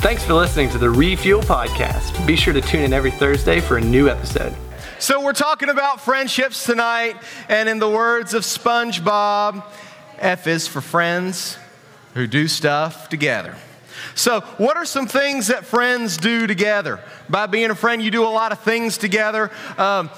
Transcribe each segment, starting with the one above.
Thanks for listening to the Refuel Podcast. Be sure to tune in every Thursday for a new episode. So, we're talking about friendships tonight, and in the words of SpongeBob, F is for friends who do stuff together. So, what are some things that friends do together? By being a friend, you do a lot of things together. Um,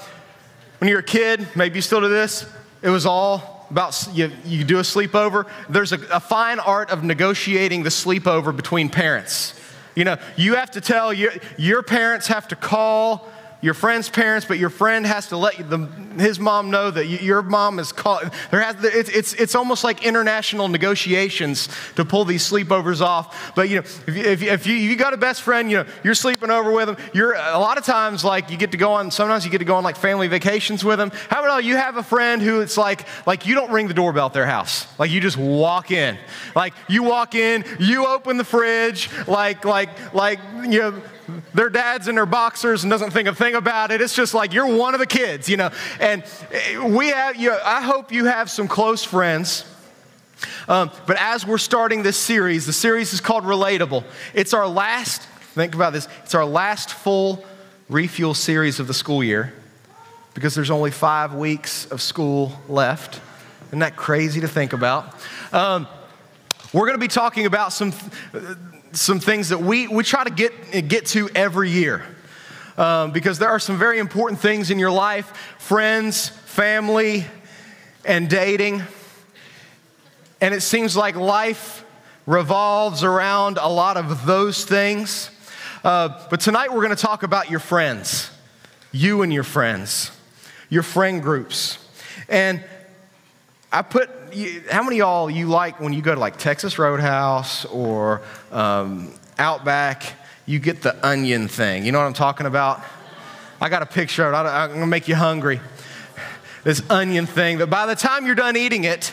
when you're a kid, maybe you still do this, it was all about you, you do a sleepover. There's a, a fine art of negotiating the sleepover between parents. You know, you have to tell your, your parents have to call your friend's parents, but your friend has to let the, his mom know that your mom is called. There has, it's, it's, it's almost like international negotiations to pull these sleepovers off. But you know, if, if, if you, you got a best friend, you know, you're sleeping over with them. You're a lot of times like you get to go on. Sometimes you get to go on like family vacations with them. How about you have a friend who it's like like you don't ring the doorbell at their house. Like you just walk in. Like you walk in, you open the fridge. Like like like you know their dad's in their boxers and doesn't think a thing about it. It's just like you're one of the kids, you know. And we have, you know, I hope you have some close friends. Um, but as we're starting this series, the series is called Relatable. It's our last, think about this, it's our last full refuel series of the school year because there's only five weeks of school left. Isn't that crazy to think about? Um, we're going to be talking about some some things that we, we try to get, get to every year. Um, because there are some very important things in your life friends, family, and dating. And it seems like life revolves around a lot of those things. Uh, but tonight we're going to talk about your friends, you and your friends, your friend groups. And I put, how many y'all you like when you go to like Texas Roadhouse or um, Outback, you get the onion thing? You know what I'm talking about? I got a picture of it. I'm gonna make you hungry. This onion thing that by the time you're done eating it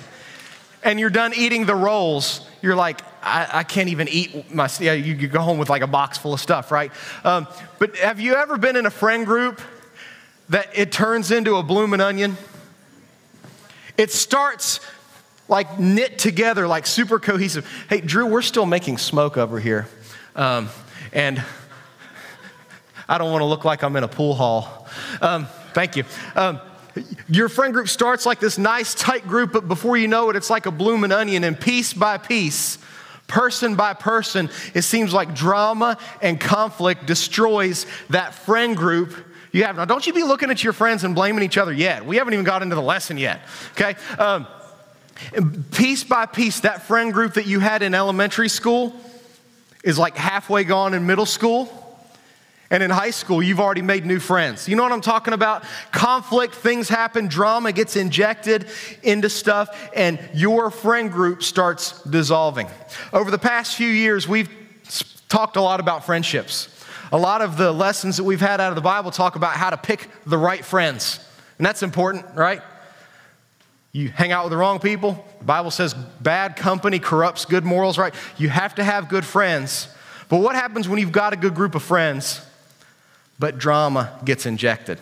and you're done eating the rolls, you're like, I, I can't even eat my, you, you, go home with like a box full of stuff, right? Um, but have you ever been in a friend group that it turns into a blooming onion? It starts like knit together, like super cohesive. Hey, Drew, we're still making smoke over here. Um, and I don't want to look like I'm in a pool hall. Um, thank you. Um, your friend group starts like this nice, tight group, but before you know it, it's like a blooming onion, and piece by piece, person by person, it seems like drama and conflict destroys that friend group you have. Now, don't you be looking at your friends and blaming each other yet. We haven't even got into the lesson yet, okay? Um, piece by piece, that friend group that you had in elementary school is like halfway gone in middle school. And in high school, you've already made new friends. You know what I'm talking about? Conflict, things happen, drama gets injected into stuff, and your friend group starts dissolving. Over the past few years, we've talked a lot about friendships. A lot of the lessons that we've had out of the Bible talk about how to pick the right friends. And that's important, right? You hang out with the wrong people. The Bible says bad company corrupts good morals, right? You have to have good friends. But what happens when you've got a good group of friends, but drama gets injected?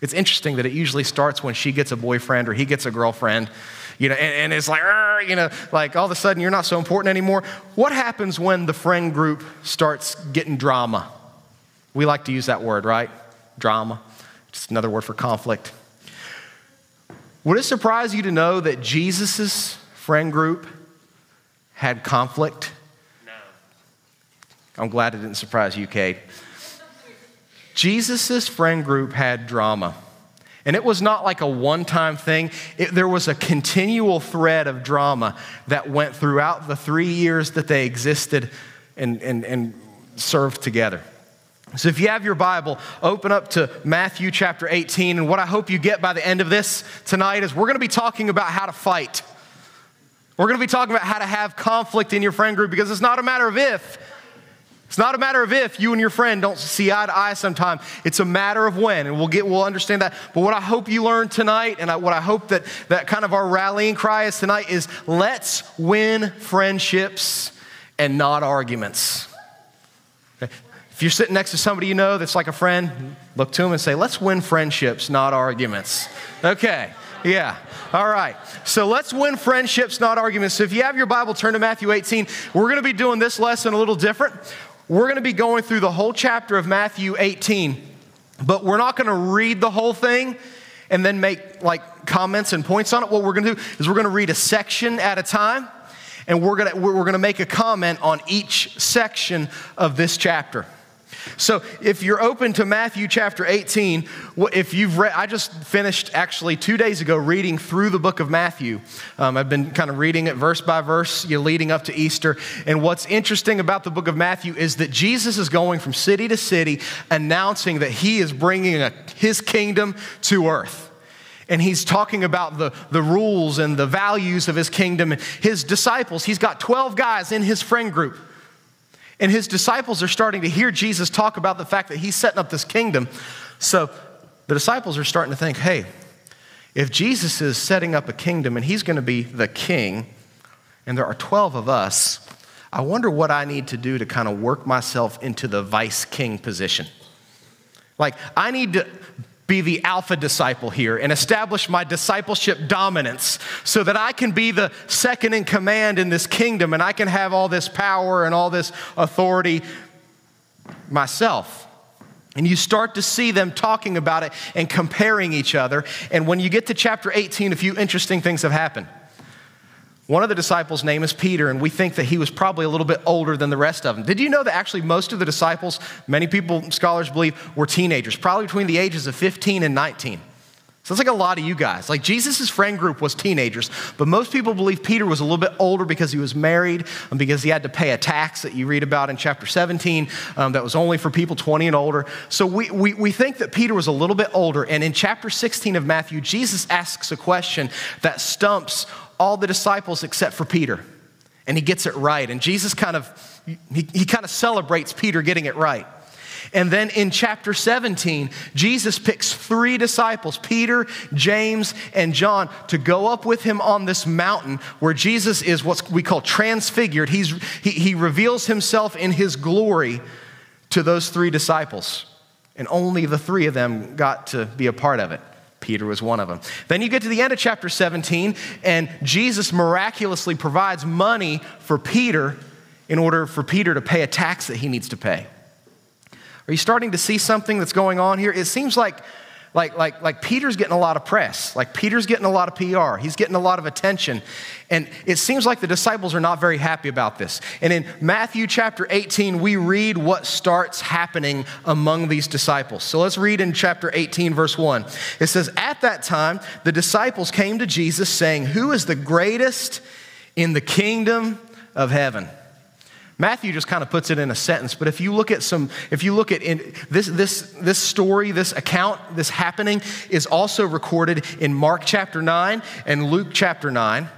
It's interesting that it usually starts when she gets a boyfriend or he gets a girlfriend, you know, and, and it's like, you know, like all of a sudden you're not so important anymore. What happens when the friend group starts getting drama? We like to use that word, right? Drama. Just another word for conflict. Would it surprise you to know that Jesus' friend group had conflict? No. I'm glad it didn't surprise you, Kate. Jesus' friend group had drama. And it was not like a one time thing, it, there was a continual thread of drama that went throughout the three years that they existed and, and, and served together. So, if you have your Bible, open up to Matthew chapter 18. And what I hope you get by the end of this tonight is we're going to be talking about how to fight. We're going to be talking about how to have conflict in your friend group because it's not a matter of if. It's not a matter of if you and your friend don't see eye to eye sometime. It's a matter of when, and we'll get we'll understand that. But what I hope you learn tonight, and I, what I hope that that kind of our rallying cry is tonight is let's win friendships and not arguments. If you're sitting next to somebody you know that's like a friend, look to them and say, let's win friendships, not arguments. Okay, yeah. All right. So let's win friendships, not arguments. So if you have your Bible, turn to Matthew 18. We're going to be doing this lesson a little different. we're going to be going through the whole chapter of Matthew 18, but we're not going to read the whole thing and then make like comments and points on it. What we're going to do is we're going to read a section at a time and we're going to, we're going to make a comment on each section of this chapter. So if you're open to Matthew chapter 18, if you've read, I just finished actually two days ago reading through the book of Matthew. Um, I've been kind of reading it verse by verse, you leading up to Easter. And what's interesting about the book of Matthew is that Jesus is going from city to city announcing that he is bringing a, his kingdom to earth and he's talking about the, the rules and the values of his kingdom. His disciples, he's got 12 guys in his friend group. And his disciples are starting to hear Jesus talk about the fact that he's setting up this kingdom. So the disciples are starting to think hey, if Jesus is setting up a kingdom and he's going to be the king, and there are 12 of us, I wonder what I need to do to kind of work myself into the vice king position. Like, I need to be the alpha disciple here and establish my discipleship dominance so that I can be the second in command in this kingdom and I can have all this power and all this authority myself. And you start to see them talking about it and comparing each other. And when you get to chapter 18, a few interesting things have happened. One of the disciples' name is Peter, and we think that he was probably a little bit older than the rest of them. Did you know that actually most of the disciples, many people, scholars believe, were teenagers, probably between the ages of 15 and 19? Sounds like a lot of you guys. Like Jesus' friend group was teenagers, but most people believe Peter was a little bit older because he was married and because he had to pay a tax that you read about in chapter 17 um, that was only for people 20 and older. So we, we, we think that Peter was a little bit older. And in chapter 16 of Matthew, Jesus asks a question that stumps all the disciples except for Peter. And he gets it right. And Jesus kind of, he, he kind of celebrates Peter getting it right. And then in chapter 17, Jesus picks three disciples, Peter, James, and John, to go up with him on this mountain where Jesus is what we call transfigured. He's, he, he reveals himself in his glory to those three disciples. And only the three of them got to be a part of it. Peter was one of them. Then you get to the end of chapter 17, and Jesus miraculously provides money for Peter in order for Peter to pay a tax that he needs to pay. Are you starting to see something that's going on here? It seems like like, like, like Peter's getting a lot of press. Like Peter's getting a lot of PR. He's getting a lot of attention. And it seems like the disciples are not very happy about this. And in Matthew chapter 18, we read what starts happening among these disciples. So let's read in chapter 18, verse 1. It says, At that time, the disciples came to Jesus saying, Who is the greatest in the kingdom of heaven? Matthew just kind of puts it in a sentence, but if you look at some, if you look at in, this, this, this story, this account, this happening is also recorded in Mark chapter 9 and Luke chapter 9.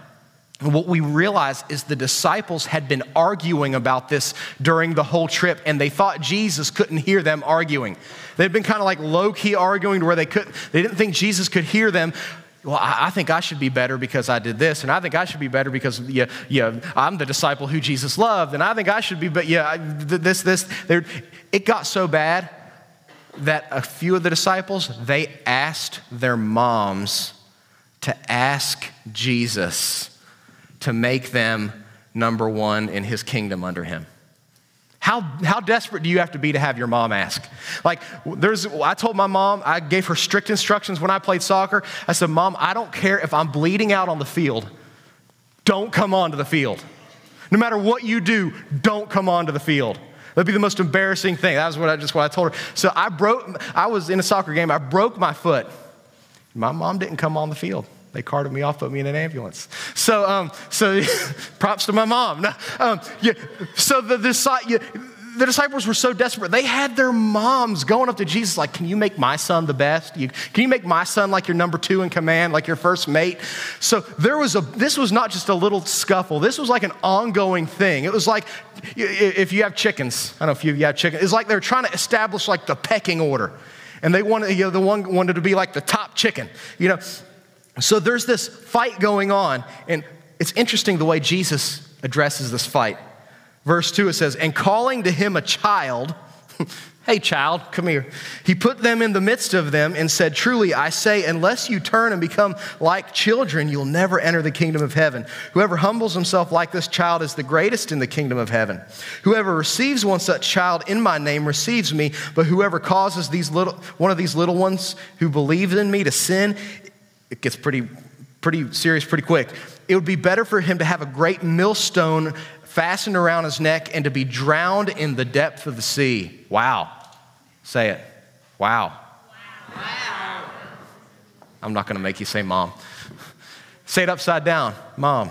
And what we realize is the disciples had been arguing about this during the whole trip, and they thought Jesus couldn't hear them arguing. They'd been kind of like low key arguing to where they couldn't, they didn't think Jesus could hear them well, I, think I should be better because I did this, and I think I should be better because yeah, yeah, I'm the disciple who Jesus loved, and I think I should be, but yeah, this, this, it got so bad that a few of the disciples they asked their moms to ask Jesus to make them number one in his kingdom under him. How, how desperate do you have to be to have your mom ask? Like, there's, I told my mom, I gave her strict instructions when I played soccer. I said, Mom, I don't care if I'm bleeding out on the field. Don't come onto the field. No matter what you do, don't come onto the field. That'd be the most embarrassing thing. That was what I just what I told her. So I broke, I was in a soccer game, I broke my foot. My mom didn't come on the field. They carted me off, put me in an ambulance. So, um, so props to my mom. No, um, yeah, so the, the, the disciples were so desperate. They had their moms going up to Jesus, like, Can you make my son the best? You, can you make my son like your number two in command, like your first mate? So there was a, this was not just a little scuffle. This was like an ongoing thing. It was like if you have chickens, I don't know if you have chickens, it's like they're trying to establish like the pecking order. And they wanted, you know, the one wanted to be like the top chicken, you know. So there's this fight going on, and it's interesting the way Jesus addresses this fight. Verse 2 it says, And calling to him a child, Hey, child, come here. He put them in the midst of them and said, Truly, I say, unless you turn and become like children, you'll never enter the kingdom of heaven. Whoever humbles himself like this child is the greatest in the kingdom of heaven. Whoever receives one such child in my name receives me, but whoever causes these little, one of these little ones who believe in me to sin, it gets pretty, pretty serious pretty quick. It would be better for him to have a great millstone fastened around his neck and to be drowned in the depth of the sea. Wow. Say it. Wow. Wow. I'm not going to make you say mom. Say it upside down. Mom.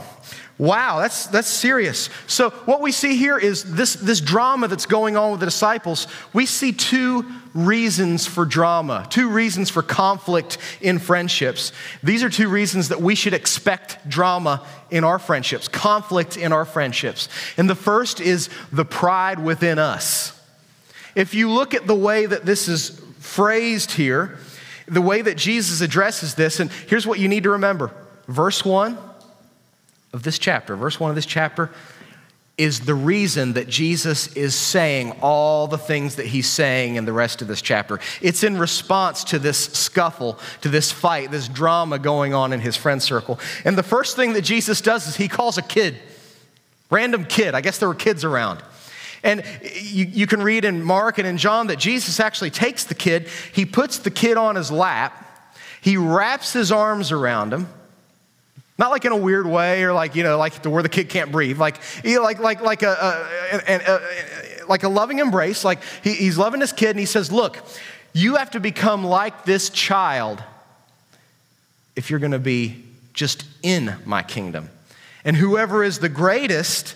Wow, that's, that's serious. So, what we see here is this, this drama that's going on with the disciples. We see two reasons for drama, two reasons for conflict in friendships. These are two reasons that we should expect drama in our friendships, conflict in our friendships. And the first is the pride within us. If you look at the way that this is phrased here, the way that Jesus addresses this, and here's what you need to remember verse 1 of this chapter, verse 1 of this chapter, is the reason that Jesus is saying all the things that he's saying in the rest of this chapter. It's in response to this scuffle, to this fight, this drama going on in his friend circle. And the first thing that Jesus does is he calls a kid, random kid. I guess there were kids around. And you, you can read in Mark and in John that Jesus actually takes the kid, he puts the kid on his lap, he wraps his arms around him not like in a weird way or like, you know, like to where the kid can't breathe. Like, you know, like, like, like, a, a, a, a, like a loving embrace. Like he, he's loving his kid and he says, Look, you have to become like this child if you're going to be just in my kingdom. And whoever is the greatest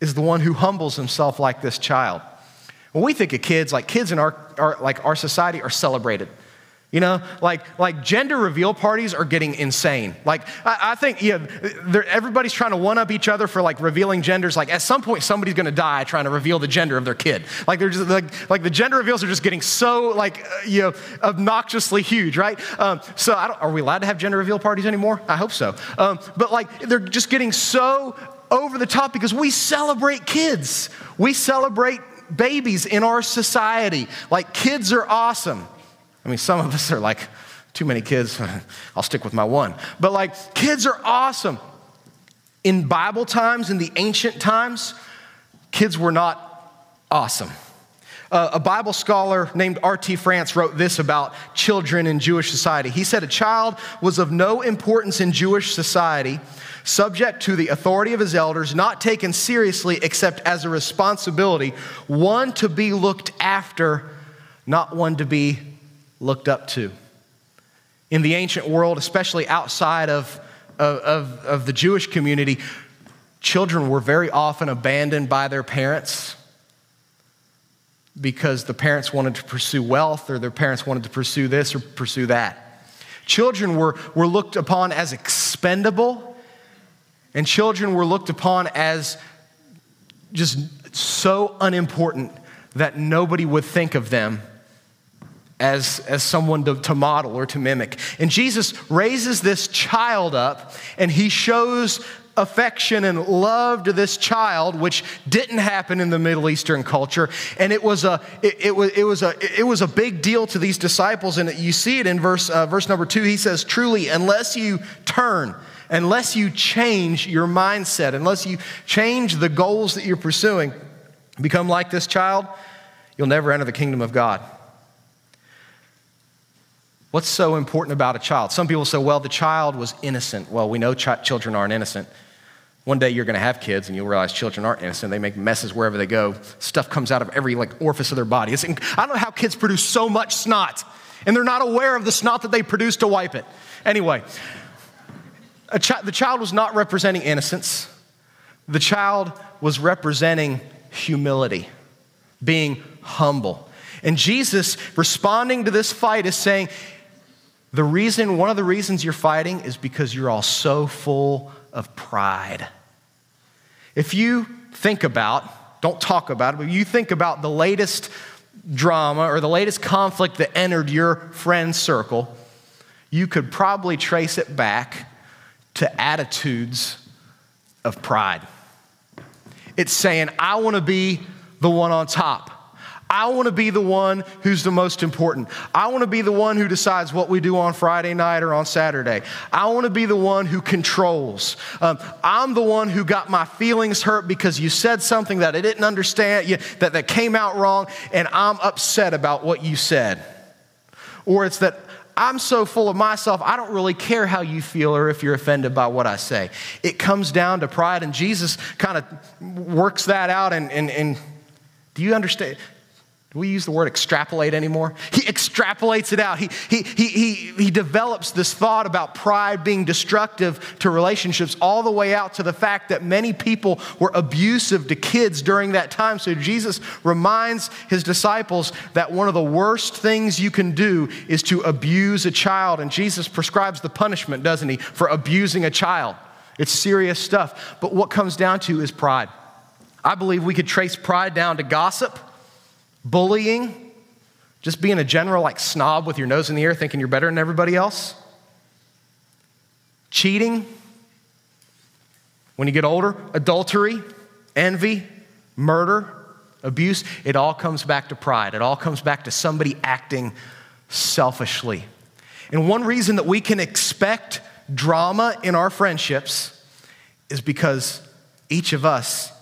is the one who humbles himself like this child. When we think of kids, like kids in our, our, like our society are celebrated. You know, like, like gender reveal parties are getting insane. Like, I, I think, yeah, everybody's trying to one up each other for like revealing genders. Like, at some point, somebody's gonna die trying to reveal the gender of their kid. Like, they're just like, like the gender reveals are just getting so, like, uh, you know, obnoxiously huge, right? Um, so, are we allowed to have gender reveal parties anymore? I hope so. Um, but like, they're just getting so over the top because we celebrate kids, we celebrate babies in our society. Like, kids are awesome. I mean, some of us are like, too many kids, I'll stick with my one. But like, kids are awesome. In Bible times, in the ancient times, kids were not awesome. Uh, a Bible scholar named R.T. France wrote this about children in Jewish society. He said, A child was of no importance in Jewish society, subject to the authority of his elders, not taken seriously except as a responsibility, one to be looked after, not one to be looked up to. In the ancient world, especially outside of, of, of the Jewish community, children were very often abandoned by their parents because the parents wanted to pursue wealth or their parents wanted to pursue this or pursue that. Children were, were looked upon as expendable, and children were looked upon as just so unimportant that nobody would think of them as, as someone to, to model or to mimic. And Jesus raises this child up and he shows affection and love to this child, which didn't happen in the Middle Eastern culture. And it was a, it, it, was, it, was, a, it was a big deal to these disciples. And you see it in verse, uh, verse number two. He says, Truly, unless you turn, unless you change your mindset, unless you change the goals that you're pursuing, become like this child, you'll never enter the kingdom of God. What's so important about a child? Some people say, well, the child was innocent. Well, we know ch- children aren't innocent. One day you're going to have kids and you'll realize children aren't innocent. They make messes wherever they go. Stuff comes out of every like orifice of their body. It's, I don't know how kids produce so much snot and they're not aware of the snot that they produce to wipe it. Anyway, the child was not representing innocence. The child was representing humility, being humble. And Jesus, responding to this fight, is saying, the reason, one of the reasons you're fighting is because you're all so full of pride. If you think about, don't talk about it, but you think about the latest drama or the latest conflict that entered your friend's circle, you could probably trace it back to attitudes of pride. It's saying, I want to be the one on top. I want to be the one who's the most important. I want to be the one who decides what we do on Friday night or on Saturday. I want to be the one who controls. Um, I'm the one who got my feelings hurt because you said something that I didn't understand, you, that, that came out wrong, and I'm upset about what you said. Or it's that I'm so full of myself, I don't really care how you feel or if you're offended by what I say. It comes down to pride, and Jesus kind of works that out. And, and, and do you understand? Do we use the word extrapolate anymore? He extrapolates it out. He, he, he, he, he develops this thought about pride being destructive to relationships all the way out to the fact that many people were abusive to kids during that time. So Jesus reminds his disciples that one of the worst things you can do is to abuse a child. And Jesus prescribes the punishment, doesn't he, for abusing a child. It's serious stuff. But what comes down to is pride. I believe we could trace pride down to gossip bullying, just being a general like snob with your nose in the air thinking you're better than everybody else, cheating, when you get older, adultery, envy, murder, abuse, it all comes back to pride. It all comes back to somebody acting selfishly. And one reason that we can expect drama in our friendships is because each of us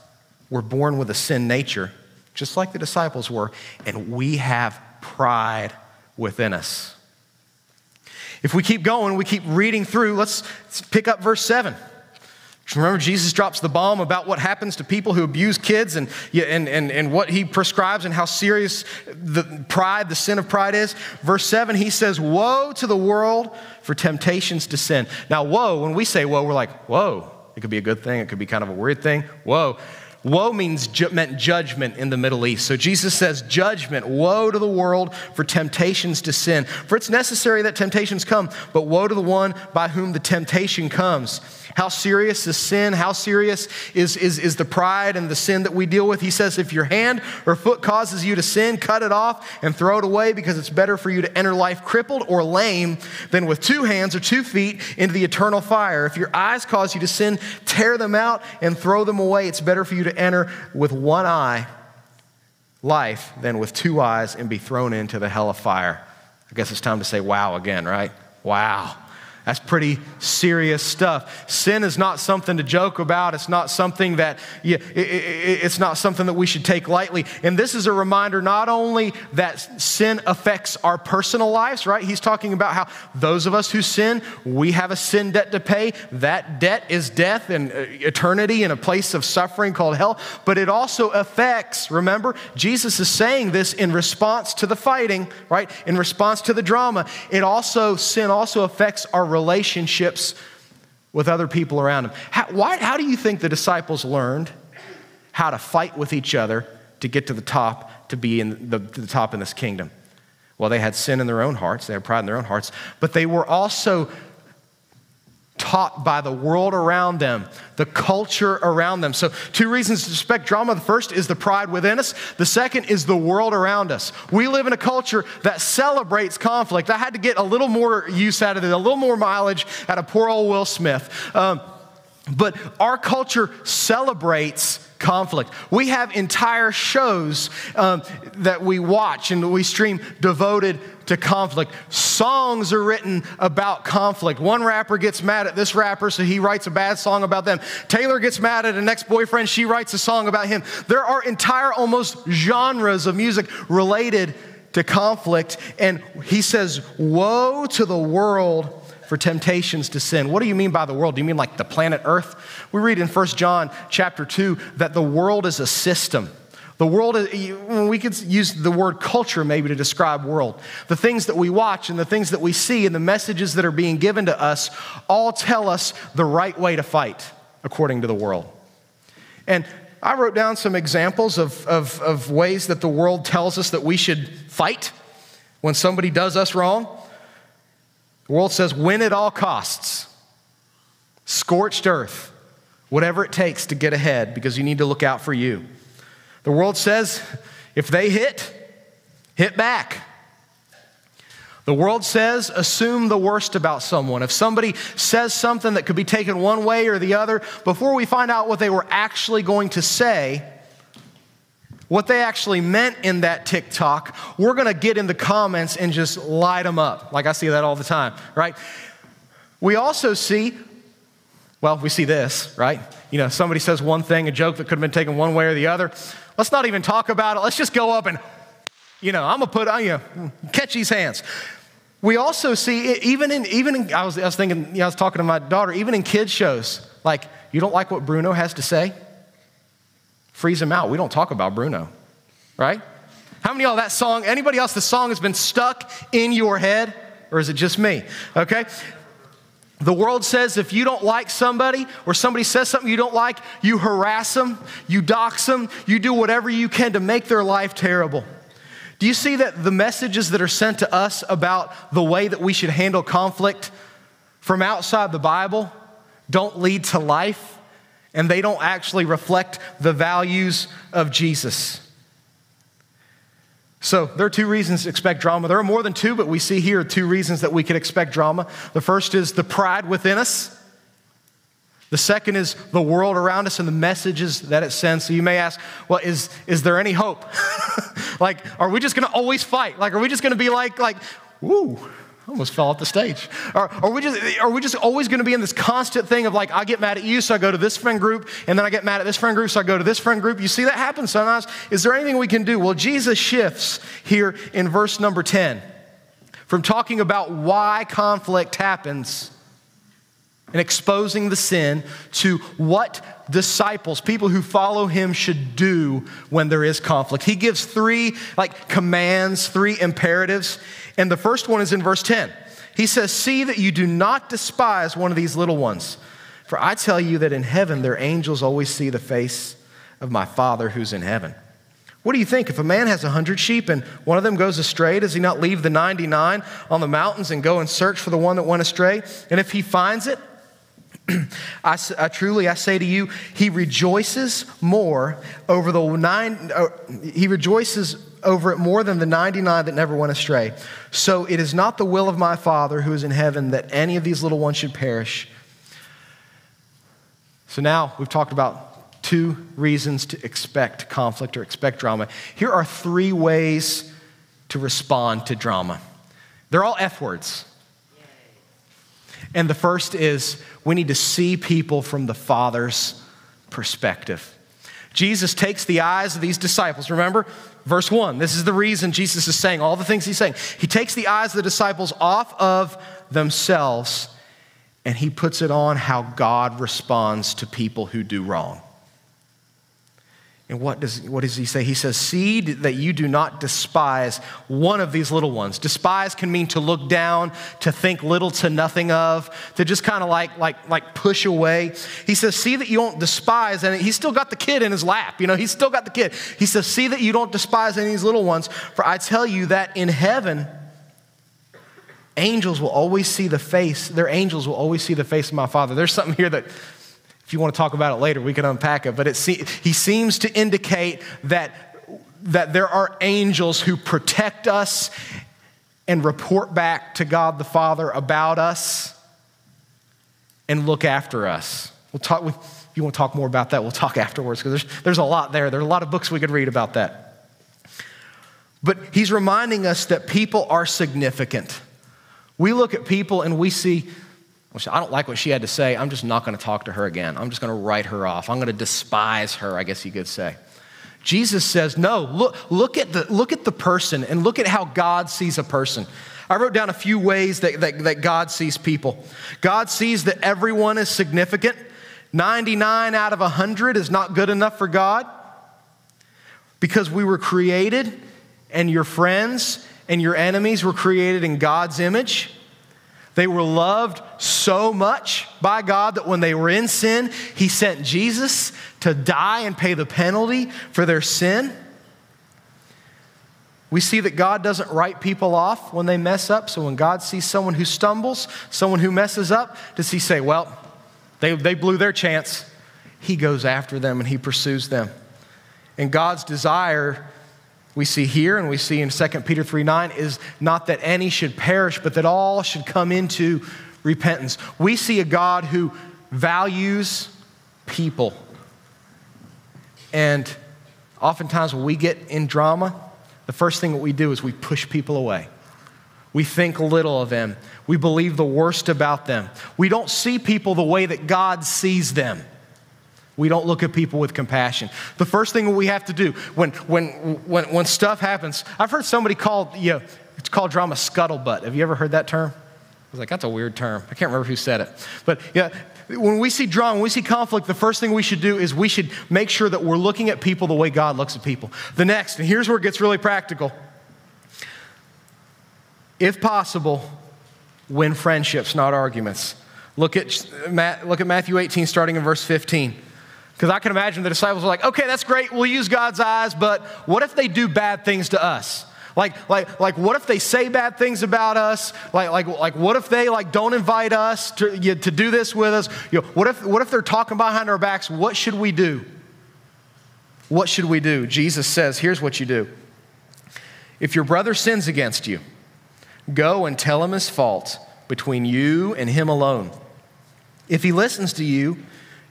were born with a sin nature just like the disciples were, and we have pride within us. If we keep going, we keep reading through, let's, pick up verse 7. Remember, Jesus drops the bomb about what happens to people who abuse kids and, and, and, and what he prescribes and how serious the pride, the sin of pride is. Verse 7, he says, Woe to the world for temptations to sin. Now, woe, when we say woe, we're like, Whoa. It could be a good thing, it could be kind of a weird thing. Whoa. Woe means meant judgment in the Middle East. So Jesus says, Judgment, woe to the world for temptations to sin. For it's necessary that temptations come, but woe to the one by whom the temptation comes. How serious is sin? How serious is, is, is the pride and the sin that we deal with? He says, If your hand or foot causes you to sin, cut it off and throw it away because it's better for you to enter life crippled or lame than with two hands or two feet into the eternal fire. If your eyes cause you to sin, tear them out and throw them away. It's better for you to enter with one eye life than with two eyes and be thrown into the hell of fire. I guess it's time to say wow again, right? Wow. That's pretty serious stuff. Sin is not something to joke about. It's not something that yeah, it, it, it's not something that we should take lightly. And this is a reminder not only that sin affects our personal lives, right? He's talking about how those of us who sin, we have a sin debt to pay. That debt is death and uh, eternity in a place of suffering called hell. But it also affects, remember, Jesus is saying this in response to the fighting, right? In response to the drama. It also, sin also affects our relationships with other people around him. How, why, how do you think the disciples learned how to fight with each other to get to the top, to be in the, the top in this kingdom? Well, they had sin in their own hearts, they had pride in their own hearts, but they were also taught by the world around them, the culture around them. So, two reasons to suspect drama. The first is the pride within us, the second is the world around us. We live in a culture that celebrates conflict. I had to get a little more use out of it, a little more mileage out of poor old Will Smith. Um, but our culture celebrates conflict. We have entire shows um, that we watch and we stream devoted to conflict. Songs are written about conflict. One rapper gets mad at this rapper, so he writes a bad song about them. Taylor gets mad at an ex boyfriend, she writes a song about him. There are entire, almost genres of music related to conflict. And he says, Woe to the world for temptations to sin. What do you mean by the world? Do you mean like the planet Earth? We read in 1 John chapter 2 that the world is a system. The world, we could use the word culture maybe to describe world. The things that we watch and the things that we see and the messages that are being given to us all tell us the right way to fight according to the world. And I wrote down some examples of, of, of ways that the world tells us that we should fight when somebody does us wrong. The world says, win at all costs, scorched earth, whatever it takes to get ahead because you need to look out for you. The world says, if they hit, hit back. The world says, assume the worst about someone. If somebody says something that could be taken one way or the other, before we find out what they were actually going to say, what they actually meant in that TikTok, we're to get in the comments and just light them up. Like I see that all the time, right? We also see, well, we see this, right? You know, somebody says one thing, a joke that could have been taken one way or the other. Let's not even talk about it. Let's just go up and, you know, I'm to put, on you know, catch these hands. We also see, even in, even in, I was, I was thinking, you know, I was talking to my daughter, even in kids' shows, like, you don't like what Bruno has to say? Freeze him out. We don't talk about Bruno, right? How many of y'all that song, anybody else, the song has been stuck in your head? Or is it just me? Okay? The world says if you don't like somebody or somebody says something you don't like, you harass them, you dox them, you do whatever you can to make their life terrible. Do you see that the messages that are sent to us about the way that we should handle conflict from outside the Bible don't lead to life and they don't actually reflect the values of Jesus? So, there are two reasons to expect drama. There are more than two, but we see here two reasons that we could expect drama. The first is the pride within us. The second is the world around us and the messages that it sends. So you may ask, well, is, is there any hope? like, are we just gonna always fight? Like, are we just gonna be like, like, woo, almost fell off the stage. Are, are, we just, are we just always going to be in this constant thing of like, I get mad at you, so I go to this friend group, and then I get mad at this friend group, so I go to this friend group? You see that happen sometimes. Is there anything we can do? Well, Jesus shifts here in verse number 10 from talking about why conflict happens and exposing the sin to what disciples, people who follow him, should do when there is conflict. He gives three like commands, three imperatives. And the first one is in verse 10. He says, See that you do not despise one of these little ones. For I tell you that in heaven their angels always see the face of my Father who's in heaven. What do you think? If a man has a hundred sheep and one of them goes astray, does he not leave the 99 on the mountains and go and search for the one that went astray? And if he finds it, I, I, truly I say to you, he rejoices more over the nine. Uh, he rejoices over it more than the 99 that never went astray. So it is not the will of my Father who is in heaven that any of these little ones should perish. So now we've talked about two reasons to expect conflict or expect drama. Here are three ways to respond to drama. They're all F words. And the first is we need to see people from the Father's perspective. Jesus takes the eyes of these disciples. Remember, verse 1. This is the reason Jesus is saying all the things he's saying. He takes the eyes of the disciples off of themselves and he puts it on how God responds to people who do wrong. And what does, what does he say? He says, See that you do not despise one of these little ones. Despise can mean to look down, to think little to nothing of, to just kind of like, like, like push away. He says, See that you don't despise, and he's still got the kid in his lap. You know, he's still got the kid. He says, See that you don't despise any of these little ones, for I tell you that in heaven, angels will always see the face, their angels will always see the face of my Father. There's something here that if you want to talk about it later, we can unpack it. But it se- he seems to indicate that, that there are angels who protect us and report back to God the Father about us and look after us. We'll talk, if you want to talk more about that, we'll talk afterwards because there's, there's a lot there. There are a lot of books we could read about that. But he's reminding us that people are significant. We look at people and we see I don't like what she had to say. I'm just not going to talk to her again. I'm just going to write her off. I'm going to despise her, I guess you could say. Jesus says, No, look, look, at the, look at the person and look at how God sees a person. I wrote down a few ways that, that, that God sees people. God sees that everyone is significant. 99 out of 100 is not good enough for God because we were created and your friends and your enemies were created in God's image. They were loved so much by God that when they were in sin, He sent Jesus to die and pay the penalty for their sin. We see that God doesn't write people off when they mess up. So when God sees someone who stumbles, someone who messes up, does He say, Well, they, they blew their chance? He goes after them and He pursues them. And God's desire we see here and we see in 2 Peter 3 9 is not that any should perish, but that all should come into repentance. We see a God who values people. And oftentimes when we get in drama, the first thing that we do is we push people away. We think little of them. We believe the worst about them. We don't see people the way that God sees them. We don't look at people with compassion. The first thing we have to do when, when, when, when stuff happens, I've heard somebody call, you know, it's called drama scuttlebutt. Have you ever heard that term? I was like, that's a weird term. I can't remember who said it. But yeah, when we see drama, when we see conflict, the first thing we should do is we should make sure that we're looking at people the way God looks at people. The next, and here's where it gets really practical. If possible, win friendships, not arguments. Look at, look at Matthew 18, starting in verse 15. Because I can imagine the disciples were like, okay, that's great, we'll use God's eyes, but what if they do bad things to us? Like, like, like what if they say bad things about us? Like, like, like what if they like don't invite us to, you to do this with us? You know, what, if, what if they're talking behind our backs? What should we do? What should we do? Jesus says, here's what you do. If your brother sins against you, go and tell him his fault between you and him alone. If he listens to you,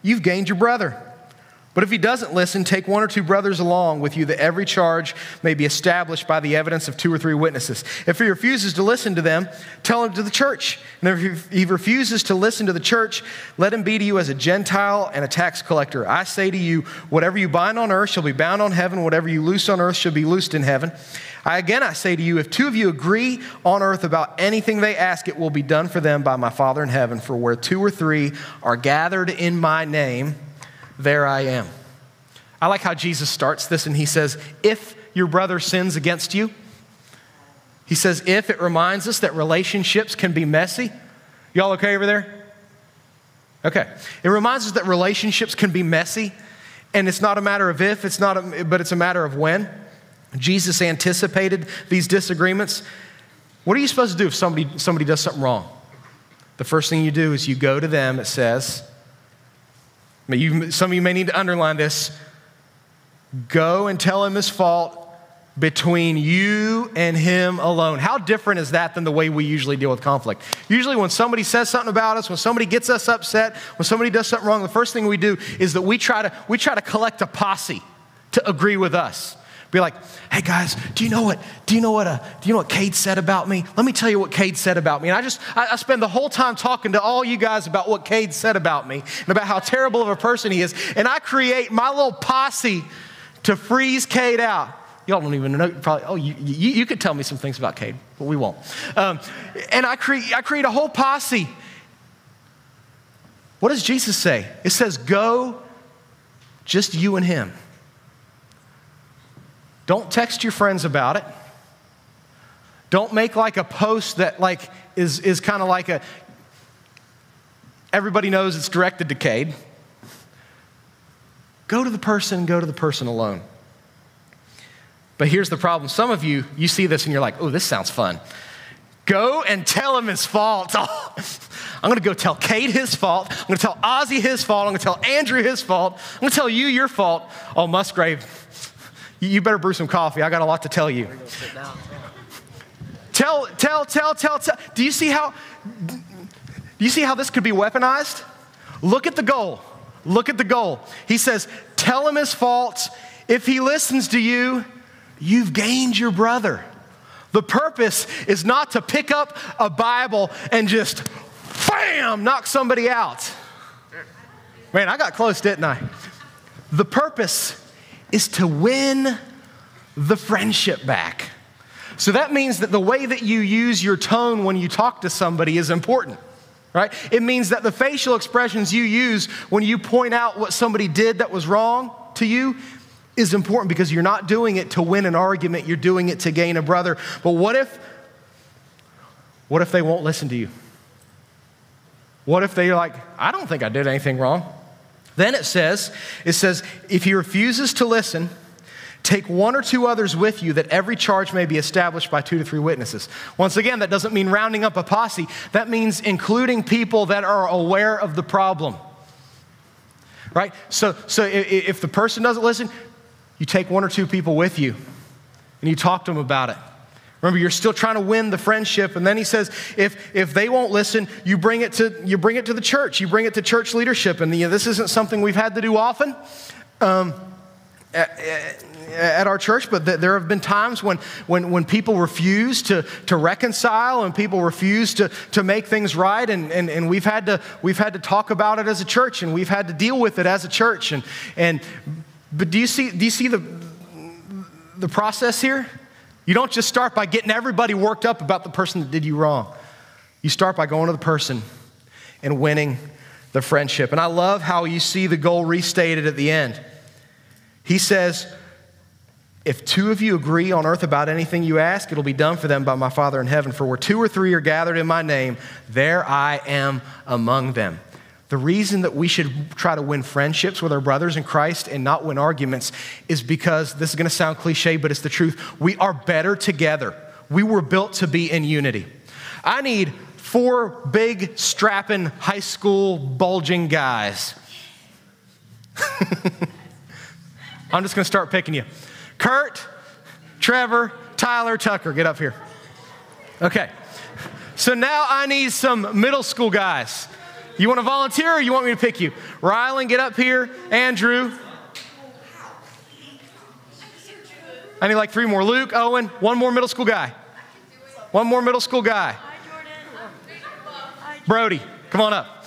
you've gained your brother. But if he doesn't listen, take one or two brothers along with you that every charge may be established by the evidence of two or three witnesses. If he refuses to listen to them, tell him to the church. And if he refuses to listen to the church, let him be to you as a Gentile and a tax collector. I say to you, whatever you bind on earth shall be bound on heaven, whatever you loose on earth shall be loosed in heaven. I, again, I say to you, if two of you agree on earth about anything they ask, it will be done for them by my Father in heaven. For where two or three are gathered in my name, there I am. I like how Jesus starts this and he says, If your brother sins against you, he says, if it reminds us that relationships can be messy. Y'all okay over there? Okay. It reminds us that relationships can be messy, and it's not a matter of if, it's not a, but it's a matter of when. Jesus anticipated these disagreements. What are you supposed to do if somebody, somebody does something wrong? The first thing you do is you go to them, it says, you, some of you may need to underline this. Go and tell him his fault between you and him alone. How different is that than the way we usually deal with conflict? Usually, when somebody says something about us, when somebody gets us upset, when somebody does something wrong, the first thing we do is that we try to, we try to collect a posse to agree with us. Be like, hey guys, do you know what? Do you know what? Uh, do you know what Cade said about me? Let me tell you what Cade said about me. And I just, I, I spend the whole time talking to all you guys about what Cade said about me and about how terrible of a person he is. And I create my little posse to freeze Cade out. Y'all don't even know, probably, oh, you, you, you could tell me some things about Cade, but we won't. Um, and I create, I create a whole posse. What does Jesus say? It says, go, just you and him. Don't text your friends about it. Don't make like a post that like is, is kind of like a everybody knows it's directed to Cade. Go to the person, go to the person alone. But here's the problem. Some of you, you see this and you're like, oh, this sounds fun. Go and tell him his fault. I'm going to go tell Cade his fault. I'm going to tell Ozzy his fault. I'm going to tell Andrew his fault. I'm going to tell you your fault. Oh, Musgrave, you better brew some coffee. I got a lot to tell you. Tell, tell, tell, tell, tell. Do you see how do you see how this could be weaponized? Look at the goal. Look at the goal. He says, tell him his faults. If he listens to you, you've gained your brother. The purpose is not to pick up a Bible and just bam, knock somebody out. Man, I got close, didn't I? The purpose is to win the friendship back. So that means that the way that you use your tone when you talk to somebody is important, right? It means that the facial expressions you use when you point out what somebody did that was wrong to you is important because you're not doing it to win an argument, you're doing it to gain a brother. But what if what if they won't listen to you? What if they're like, I don't think I did anything wrong? Then it says, it says, if he refuses to listen, take one or two others with you that every charge may be established by two to three witnesses. Once again, that doesn't mean rounding up a posse. That means including people that are aware of the problem. Right? So, so if the person doesn't listen, you take one or two people with you and you talk to them about it. Remember, you're still trying to win the friendship. And then he says, if, if they won't listen, you bring, it to, you bring it to the church. You bring it to church leadership. And this isn't something we've had to do often. Um, at our church, but th- there have been times when, when, when people refuse to, to reconcile and people refuse to, to make things right. And, and, and we've, had to, we've had to talk about it as a church and we've had to deal with it as a church. And, and, but do you see, do you see the, the process here? You don't just start by getting everybody worked up about the person that did you wrong. You start by going to the person and winning the friendship. And I love how you see the goal restated at the end. He says, If two of you agree on earth about anything you ask, it'll be done for them by my Father in heaven. For where two or three are gathered in my name, there I am among them. The reason that we should try to win friendships with our brothers in Christ and not win arguments is because this is going to sound cliche, but it's the truth. We are better together. We were built to be in unity. I need four big, strapping, high school, bulging guys. I'm just going to start picking you. Kurt, Trevor, Tyler, Tucker, get up here. Okay. So now I need some middle school guys. You want to volunteer or you want me to pick you? Rylan, get up here. Andrew. I need like three more. Luke, Owen, one more middle school guy. One more middle school guy. Brody, come on up.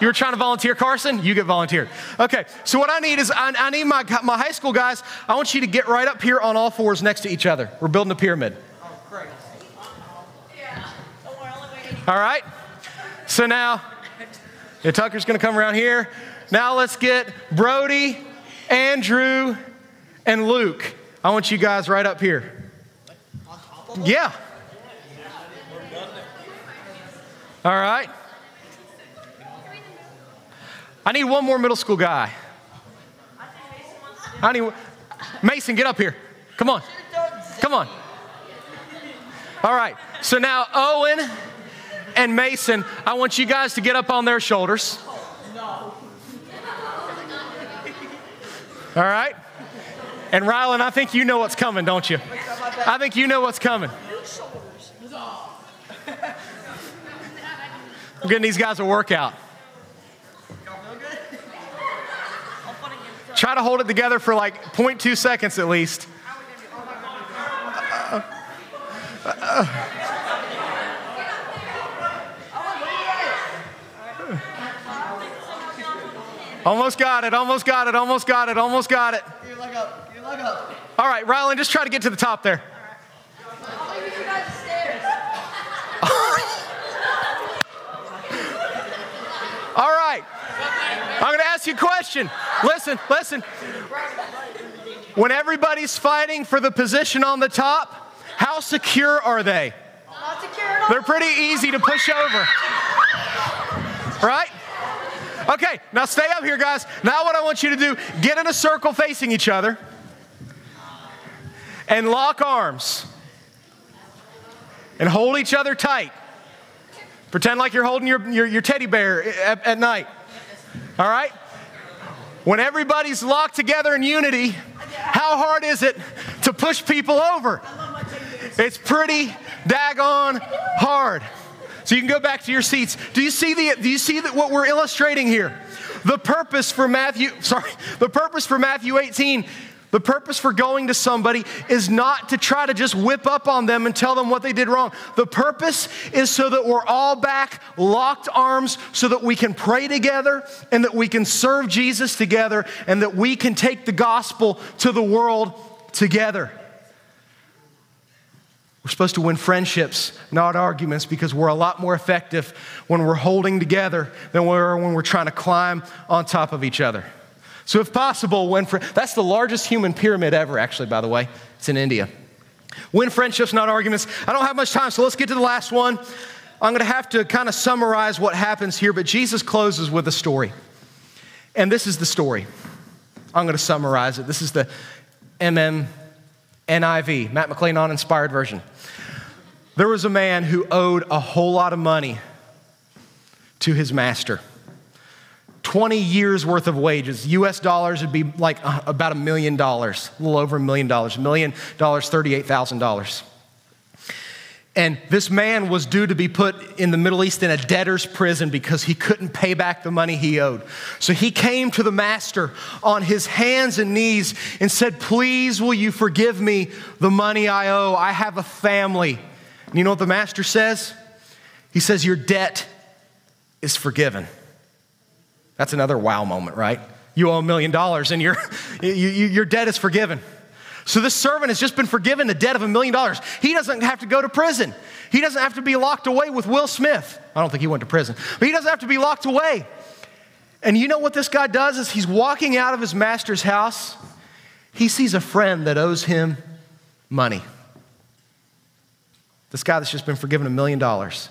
You were trying to volunteer, Carson? You get volunteered. Okay, so what I need is I, I, need my, my high school guys. I want you to get right up here on all fours next to each other. We're building a pyramid. Oh. All right? So now, yeah, Tucker's gonna come around here. Now let's get Brody, Andrew, and Luke. I want you guys right up here. Yeah. All right. I need one more middle school guy. I need Mason, get up here. Come on. Come on. All right. So now Owen and Mason, I want you guys to get up on their shoulders. All right. And Rylan, I think you know what's coming, don't you? I think you know what's coming. I'm getting these guys a workout. Try to hold it together for like 0.2 seconds at least. Almost got it, almost got it, almost got it, almost got it. Your leg up! Your leg up! All right, Rylan, just try to get to the top there. All right. I'm going to ask you a question. Listen, listen. When everybody's fighting for the position on the top, how secure are they? Not secure They're pretty easy to push over. Right? Okay, now stay up here, guys. Now, what I want you to do get in a circle facing each other and lock arms and hold each other tight. Pretend like you're holding your, your, your teddy bear at, at night. All right? When everybody's locked together in unity, how hard is it to push people over? It's pretty daggone hard. So you can go back to your seats. Do you see the do you see that what we're illustrating here? The purpose for Matthew, sorry, the purpose for Matthew 18 the purpose for going to somebody is not to try to just whip up on them and tell them what they did wrong. The purpose is so that we're all back, locked arms, so that we can pray together and that we can serve Jesus together and that we can take the gospel to the world together. We're supposed to win friendships, not arguments, because we're a lot more effective when we're holding together than we are when we're trying to climb on top of each other. So, if possible, win for that's the largest human pyramid ever, actually, by the way. It's in India. Win friendships, not arguments. I don't have much time, so let's get to the last one. I'm going to have to kind of summarize what happens here, but Jesus closes with a story. And this is the story. I'm going to summarize it. This is the MM NIV, Matt McClain on inspired version. There was a man who owed a whole lot of money to his master. 20 years worth of wages. US dollars would be like uh, about a million dollars, a little over a million dollars. A million dollars, $38,000. And this man was due to be put in the Middle East in a debtor's prison because he couldn't pay back the money he owed. So he came to the master on his hands and knees and said, Please, will you forgive me the money I owe? I have a family. And you know what the master says? He says, Your debt is forgiven. That's another wow moment, right? You owe a million dollars and your, your debt is forgiven. So this servant has just been forgiven the debt of a million dollars. He doesn't have to go to prison. He doesn't have to be locked away with Will Smith. I don't think he went to prison, but he doesn't have to be locked away. And you know what this guy does is he's walking out of his master's house. He sees a friend that owes him money. This guy that's just been forgiven a million dollars.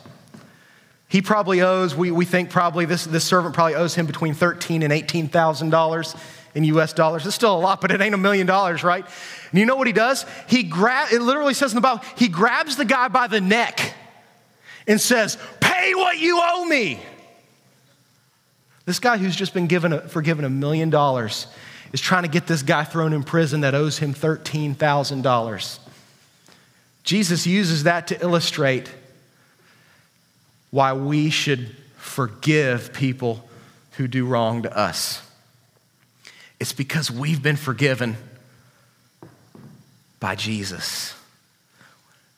He probably owes, we, we think probably this, this servant probably owes him between thirteen and eighteen thousand dollars in US dollars. It's still a lot, but it ain't a million dollars, right? And you know what he does? He grab it literally says in the Bible, he grabs the guy by the neck and says, Pay what you owe me. This guy who's just been given a, forgiven a million dollars is trying to get this guy thrown in prison that owes him $13,000. Jesus uses that to illustrate why we should forgive people who do wrong to us. It's because we've been forgiven by Jesus.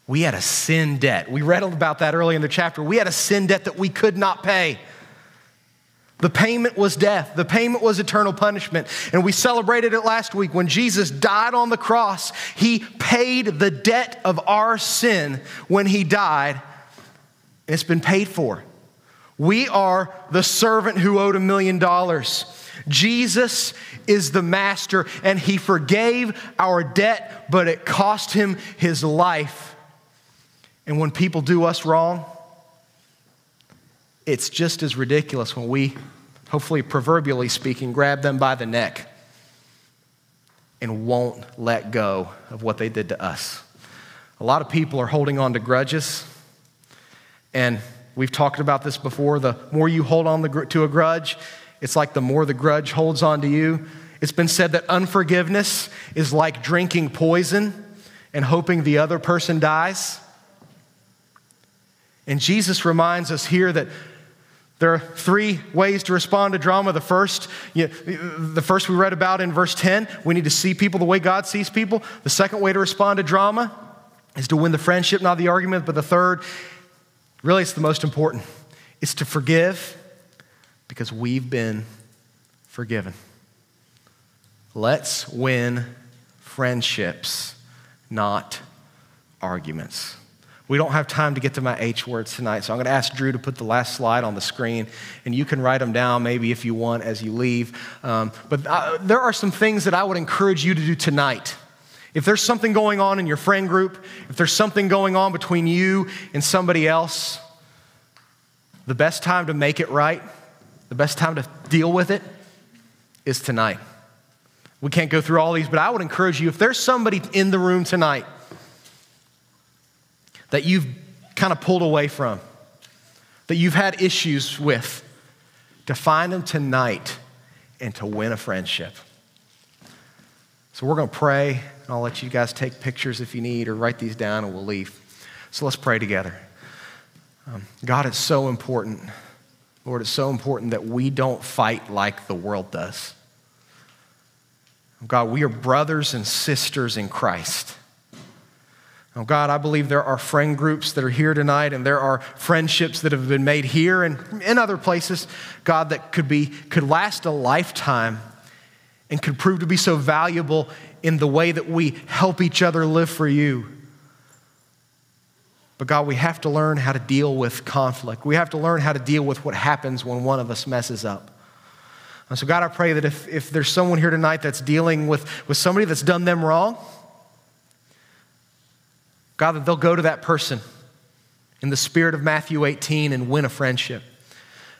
We had a sin debt. We read about that early in the chapter. We had a sin debt that we could not pay. The payment was death. The payment was eternal punishment. And we celebrated it last week when Jesus died on the cross. He paid the debt of our sin when he died, it's been paid for. We are the servant who owed a million dollars. Jesus is the master, and he forgave our debt, but it cost him his life. And when people do us wrong, it's just as ridiculous when we, hopefully proverbially speaking, grab them by the neck and won't let go of what they did to us. A lot of people are holding on to grudges, and we've talked about this before. The more you hold on to a grudge, it's like the more the grudge holds on to you. It's been said that unforgiveness is like drinking poison and hoping the other person dies. And Jesus reminds us here that there are three ways to respond to drama. The first, you know, the first we read about in verse 10, we need to see people the way God sees people. The second way to respond to drama is to win the friendship, not the argument. But the third, really, it's the most important, is to forgive because we've been forgiven. Let's win friendships, not arguments. We don't have time to get to my H words tonight, so I'm going to ask Drew to put the last slide on the screen, and you can write them down maybe if you want as you leave. Um, but uh, there are some things that I would encourage you to do tonight. If there's something going on in your friend group, if there's something going on between you and somebody else, the best time to make it right the best time to deal with it is tonight. We can't go through all these, but I would encourage you if there's somebody in the room tonight that you've kind of pulled away from, that you've had issues with, to find them tonight and to win a friendship. So we're going to pray, and I'll let you guys take pictures if you need or write these down and we'll leave. So let's pray together. Um, God, it's so important Lord, it's so important that we don't fight like the world does. God, we are brothers and sisters in Christ. Oh God, I believe there are friend groups that are here tonight, and there are friendships that have been made here and in other places, God, that could be could last a lifetime and could prove to be so valuable in the way that we help each other live for you. But God, we have to learn how to deal with conflict. We have to learn how to deal with what happens when one of us messes up. And so, God, I pray that if, if there's someone here tonight that's dealing with, with somebody that's done them wrong, God, that they'll go to that person in the spirit of Matthew 18 and win a friendship.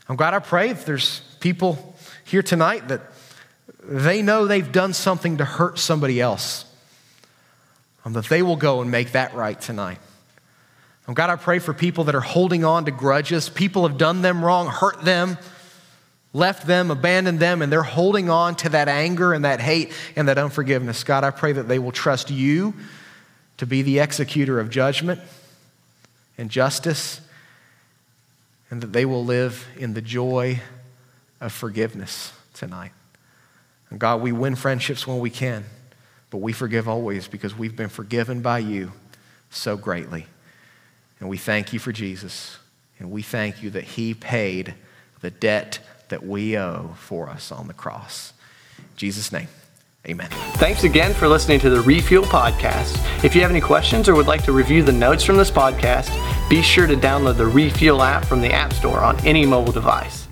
And God, I pray if there's people here tonight that they know they've done something to hurt somebody else, um, that they will go and make that right tonight. God, I pray for people that are holding on to grudges. People have done them wrong, hurt them, left them, abandoned them, and they're holding on to that anger and that hate and that unforgiveness. God, I pray that they will trust you to be the executor of judgment, and justice, and that they will live in the joy of forgiveness tonight. And God, we win friendships when we can, but we forgive always because we've been forgiven by you so greatly. And we thank you for Jesus, and we thank you that he paid the debt that we owe for us on the cross. In Jesus' name. Amen. Thanks again for listening to the Refuel Podcast. If you have any questions or would like to review the notes from this podcast, be sure to download the Refuel app from the App Store on any mobile device.